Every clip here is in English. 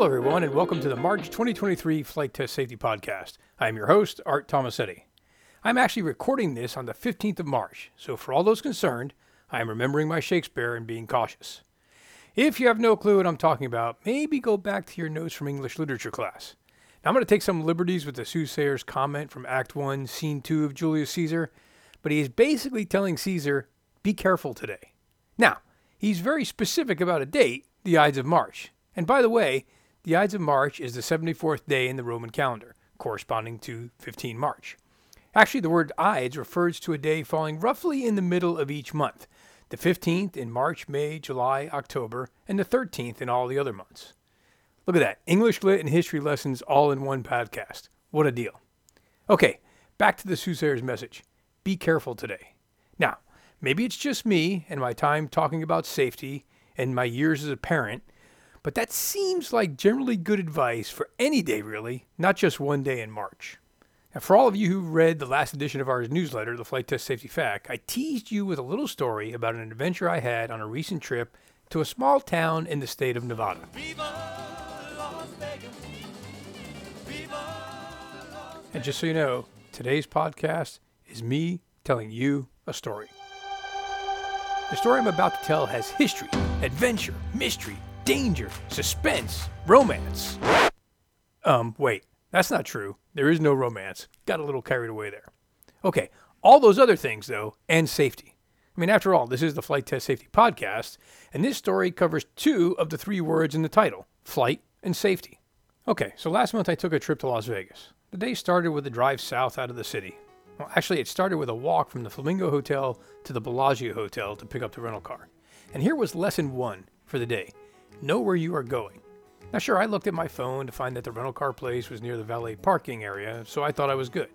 Hello, everyone, and welcome to the March 2023 Flight Test Safety Podcast. I am your host, Art Tomassetti. I'm actually recording this on the 15th of March, so for all those concerned, I am remembering my Shakespeare and being cautious. If you have no clue what I'm talking about, maybe go back to your notes from English literature class. Now, I'm going to take some liberties with the soothsayer's comment from Act 1, Scene 2 of Julius Caesar, but he is basically telling Caesar, be careful today. Now, he's very specific about a date, the Ides of March. And by the way, the Ides of March is the 74th day in the Roman calendar, corresponding to 15 March. Actually, the word Ides refers to a day falling roughly in the middle of each month, the 15th in March, May, July, October, and the 13th in all the other months. Look at that English lit and history lessons all in one podcast. What a deal. Okay, back to the soothsayer's message. Be careful today. Now, maybe it's just me and my time talking about safety and my years as a parent but that seems like generally good advice for any day, really, not just one day in March. Now, for all of you who read the last edition of our newsletter, The Flight Test Safety Fact, I teased you with a little story about an adventure I had on a recent trip to a small town in the state of Nevada. And just so you know, today's podcast is me telling you a story. The story I'm about to tell has history, adventure, mystery, danger, suspense, romance. Um, wait, that's not true. There is no romance. Got a little carried away there. Okay, all those other things, though, and safety. I mean, after all, this is the Flight Test Safety Podcast, and this story covers two of the three words in the title flight and safety. Okay, so last month I took a trip to Las Vegas. The day started with a drive south out of the city. Well, actually, it started with a walk from the Flamingo Hotel to the Bellagio Hotel to pick up the rental car. And here was lesson one for the day know where you are going. Now, sure, I looked at my phone to find that the rental car place was near the valet parking area, so I thought I was good.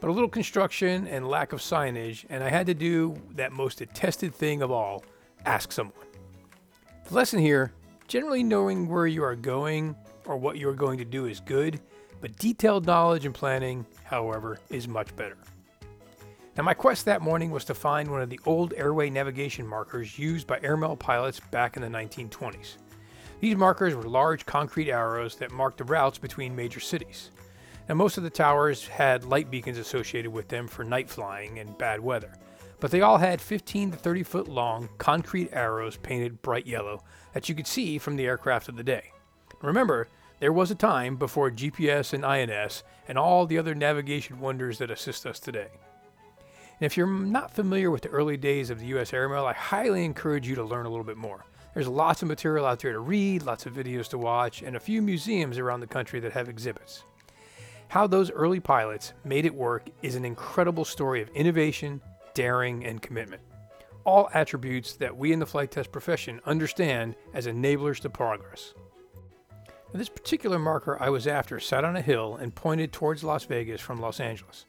But a little construction and lack of signage, and I had to do that most detested thing of all ask someone. The lesson here generally knowing where you are going or what you are going to do is good, but detailed knowledge and planning, however, is much better. Now, my quest that morning was to find one of the old airway navigation markers used by airmail pilots back in the 1920s. These markers were large concrete arrows that marked the routes between major cities. Now, most of the towers had light beacons associated with them for night flying and bad weather, but they all had 15 to 30 foot long concrete arrows painted bright yellow that you could see from the aircraft of the day. Remember, there was a time before GPS and INS and all the other navigation wonders that assist us today. And if you're not familiar with the early days of the U.S. airmail, I highly encourage you to learn a little bit more. There's lots of material out there to read, lots of videos to watch, and a few museums around the country that have exhibits. How those early pilots made it work is an incredible story of innovation, daring, and commitment. All attributes that we in the flight test profession understand as enablers to progress. Now, this particular marker I was after sat on a hill and pointed towards Las Vegas from Los Angeles.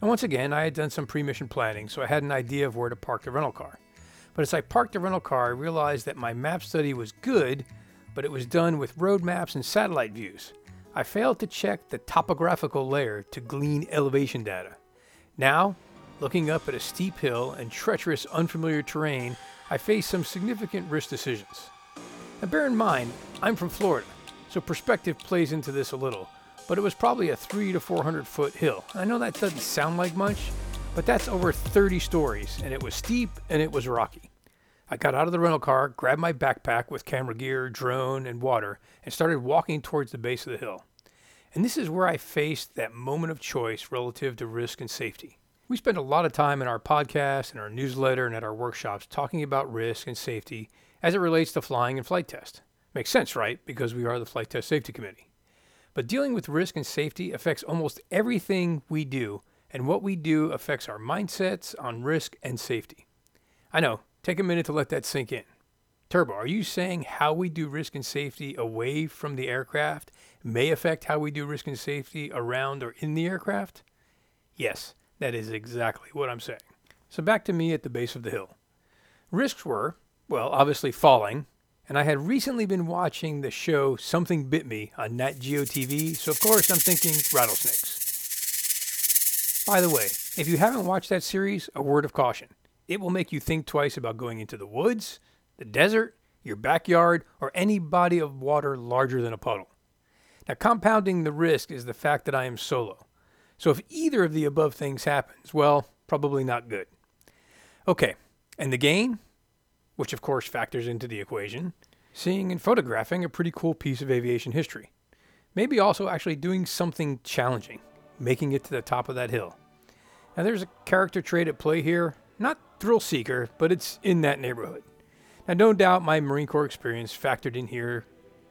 And once again, I had done some pre mission planning, so I had an idea of where to park the rental car. But as I parked the rental car, I realized that my map study was good, but it was done with road maps and satellite views. I failed to check the topographical layer to glean elevation data. Now, looking up at a steep hill and treacherous, unfamiliar terrain, I face some significant risk decisions. Now, bear in mind, I'm from Florida, so perspective plays into this a little but it was probably a three to 400 foot hill. I know that doesn't sound like much, but that's over 30 stories, and it was steep and it was rocky. I got out of the rental car, grabbed my backpack with camera gear, drone, and water, and started walking towards the base of the hill. And this is where I faced that moment of choice relative to risk and safety. We spend a lot of time in our podcast, in our newsletter, and at our workshops talking about risk and safety as it relates to flying and flight test. Makes sense, right? Because we are the Flight Test Safety Committee. But dealing with risk and safety affects almost everything we do, and what we do affects our mindsets on risk and safety. I know, take a minute to let that sink in. Turbo, are you saying how we do risk and safety away from the aircraft may affect how we do risk and safety around or in the aircraft? Yes, that is exactly what I'm saying. So back to me at the base of the hill. Risks were, well, obviously falling, and I had recently been watching the show Something Bit Me on Nat Geo TV, so of course I'm thinking rattlesnakes. By the way, if you haven't watched that series, a word of caution. It will make you think twice about going into the woods, the desert, your backyard, or any body of water larger than a puddle. Now, compounding the risk is the fact that I am solo. So if either of the above things happens, well, probably not good. Okay, and the gain, which of course factors into the equation, seeing and photographing a pretty cool piece of aviation history. Maybe also actually doing something challenging, making it to the top of that hill. Now there's a character trait at play here, not thrill seeker, but it's in that neighborhood. Now, no doubt my Marine Corps experience factored in here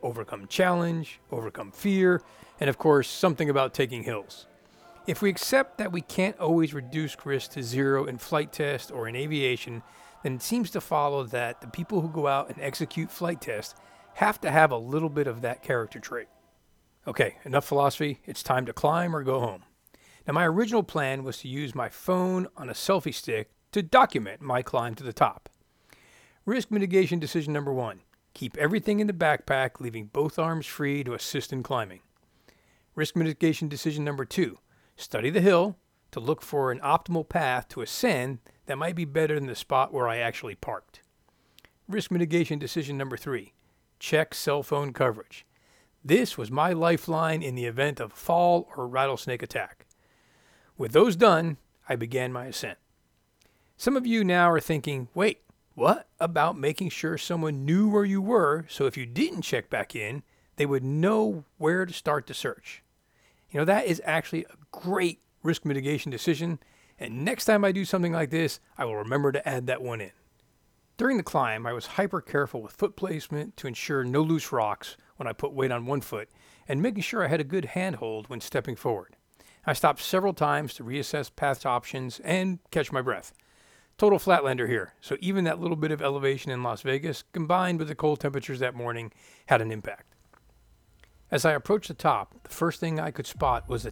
overcome challenge, overcome fear, and of course, something about taking hills. If we accept that we can't always reduce risk to zero in flight test or in aviation, then it seems to follow that the people who go out and execute flight tests have to have a little bit of that character trait. Okay, enough philosophy. It's time to climb or go home. Now, my original plan was to use my phone on a selfie stick to document my climb to the top. Risk mitigation decision number one keep everything in the backpack, leaving both arms free to assist in climbing. Risk mitigation decision number two study the hill to look for an optimal path to ascend that might be better than the spot where I actually parked. Risk mitigation decision number three check cell phone coverage. This was my lifeline in the event of fall or rattlesnake attack. With those done, I began my ascent. Some of you now are thinking, wait, what about making sure someone knew where you were so if you didn't check back in, they would know where to start the search? You know, that is actually a great risk mitigation decision. And next time I do something like this, I will remember to add that one in. During the climb, I was hyper careful with foot placement to ensure no loose rocks when I put weight on one foot and making sure I had a good handhold when stepping forward. I stopped several times to reassess path options and catch my breath. Total flatlander here, so even that little bit of elevation in Las Vegas, combined with the cold temperatures that morning, had an impact. As I approached the top, the first thing I could spot was a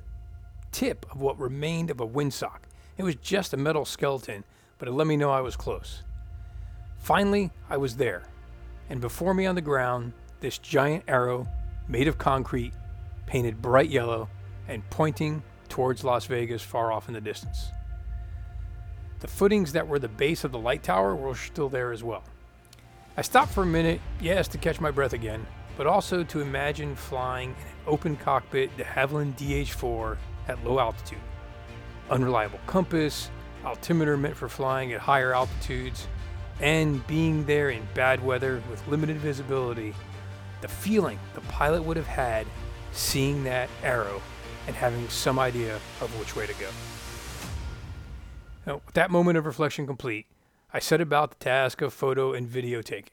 tip of what remained of a windsock. It was just a metal skeleton, but it let me know I was close. Finally, I was there, and before me on the ground, this giant arrow, made of concrete, painted bright yellow, and pointing towards Las Vegas far off in the distance. The footings that were the base of the light tower were still there as well. I stopped for a minute, yes, to catch my breath again, but also to imagine flying in an open cockpit de Havilland DH4 at low altitude. Unreliable compass, altimeter meant for flying at higher altitudes, and being there in bad weather with limited visibility, the feeling the pilot would have had seeing that arrow and having some idea of which way to go. Now, with that moment of reflection complete, I set about the task of photo and video taking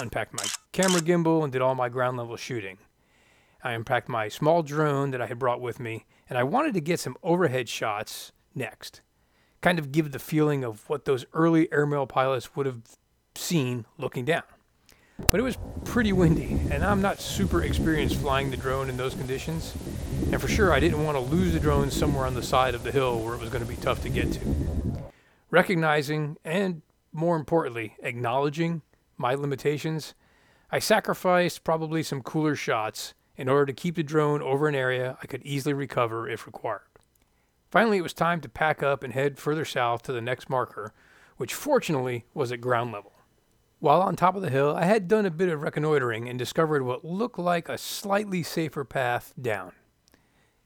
unpacked my camera gimbal, and did all my ground level shooting. I unpacked my small drone that I had brought with me, and I wanted to get some overhead shots next. Kind of give the feeling of what those early airmail pilots would have seen looking down. But it was pretty windy, and I'm not super experienced flying the drone in those conditions. And for sure, I didn't want to lose the drone somewhere on the side of the hill where it was going to be tough to get to. Recognizing and, more importantly, acknowledging my limitations, I sacrificed probably some cooler shots in order to keep the drone over an area I could easily recover if required. Finally, it was time to pack up and head further south to the next marker, which fortunately was at ground level. While on top of the hill, I had done a bit of reconnoitering and discovered what looked like a slightly safer path down.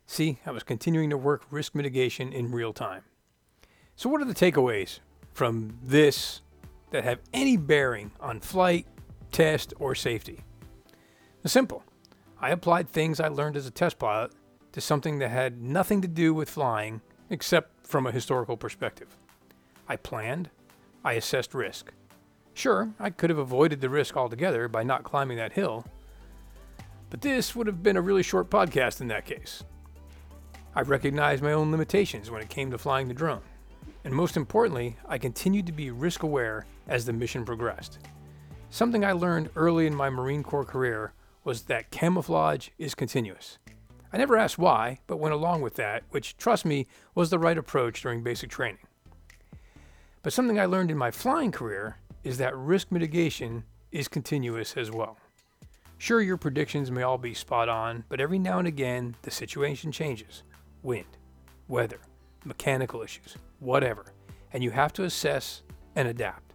See, I was continuing to work risk mitigation in real time. So, what are the takeaways from this that have any bearing on flight, test, or safety. Simple. I applied things I learned as a test pilot to something that had nothing to do with flying except from a historical perspective. I planned, I assessed risk. Sure, I could have avoided the risk altogether by not climbing that hill, but this would have been a really short podcast in that case. I recognized my own limitations when it came to flying the drone. And most importantly, I continued to be risk aware as the mission progressed. Something I learned early in my Marine Corps career was that camouflage is continuous. I never asked why, but went along with that, which, trust me, was the right approach during basic training. But something I learned in my flying career is that risk mitigation is continuous as well. Sure, your predictions may all be spot on, but every now and again the situation changes wind, weather, mechanical issues, whatever, and you have to assess and adapt.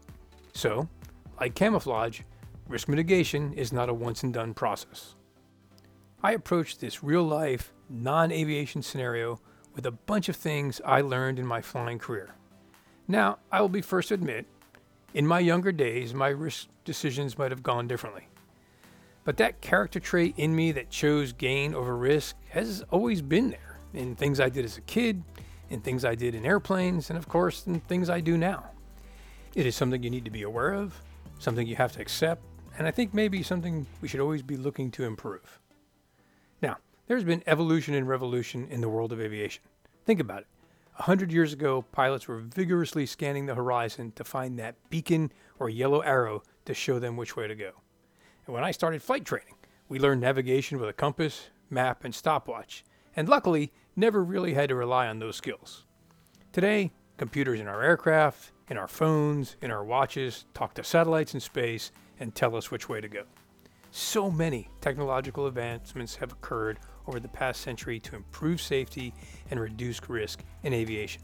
So, like camouflage, risk mitigation is not a once and done process. I approached this real life, non aviation scenario with a bunch of things I learned in my flying career. Now, I will be first to admit, in my younger days, my risk decisions might have gone differently. But that character trait in me that chose gain over risk has always been there in things I did as a kid, in things I did in airplanes, and of course, in things I do now. It is something you need to be aware of, something you have to accept, and I think maybe something we should always be looking to improve. Now, there's been evolution and revolution in the world of aviation. Think about it. A hundred years ago, pilots were vigorously scanning the horizon to find that beacon or yellow arrow to show them which way to go. And when I started flight training, we learned navigation with a compass, map, and stopwatch, and luckily never really had to rely on those skills. Today, computers in our aircraft, in our phones, in our watches talk to satellites in space and tell us which way to go. So many technological advancements have occurred over the past century to improve safety and reduce risk in aviation.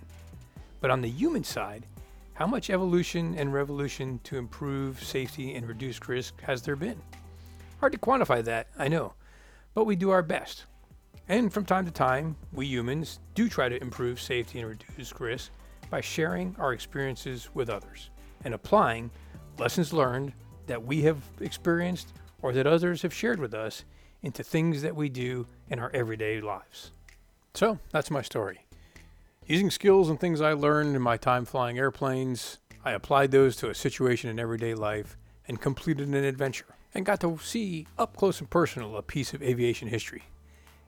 But on the human side, how much evolution and revolution to improve safety and reduce risk has there been? Hard to quantify that, I know, but we do our best. And from time to time, we humans do try to improve safety and reduce risk by sharing our experiences with others and applying lessons learned that we have experienced or that others have shared with us into things that we do in our everyday lives. So that's my story. Using skills and things I learned in my time flying airplanes, I applied those to a situation in everyday life and completed an adventure and got to see up close and personal a piece of aviation history.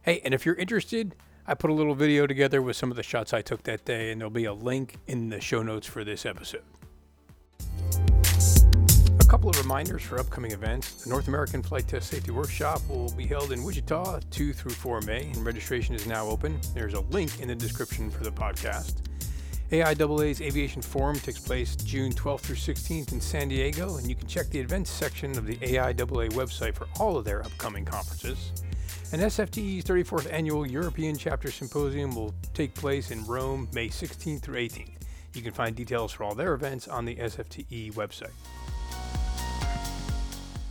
Hey, and if you're interested, I put a little video together with some of the shots I took that day, and there'll be a link in the show notes for this episode couple of reminders for upcoming events. The North American Flight Test Safety Workshop will be held in Wichita 2 through 4 May, and registration is now open. There's a link in the description for the podcast. AIAA's Aviation Forum takes place June 12th through 16th in San Diego, and you can check the events section of the AIAA website for all of their upcoming conferences. And SFTE's 34th Annual European Chapter Symposium will take place in Rome May 16th through 18th. You can find details for all their events on the SFTE website.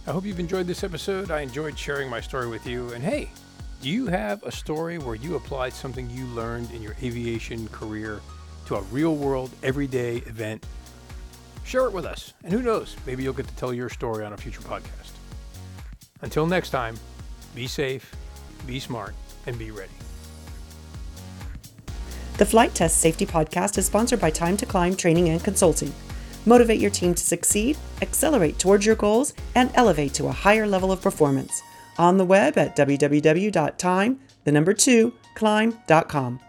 I hope you've enjoyed this episode. I enjoyed sharing my story with you. And hey, do you have a story where you applied something you learned in your aviation career to a real world, everyday event? Share it with us. And who knows, maybe you'll get to tell your story on a future podcast. Until next time, be safe, be smart, and be ready. The Flight Test Safety Podcast is sponsored by Time to Climb Training and Consulting motivate your team to succeed, accelerate towards your goals, and elevate to a higher level of performance. On the web at www.time, the number two, climb.com.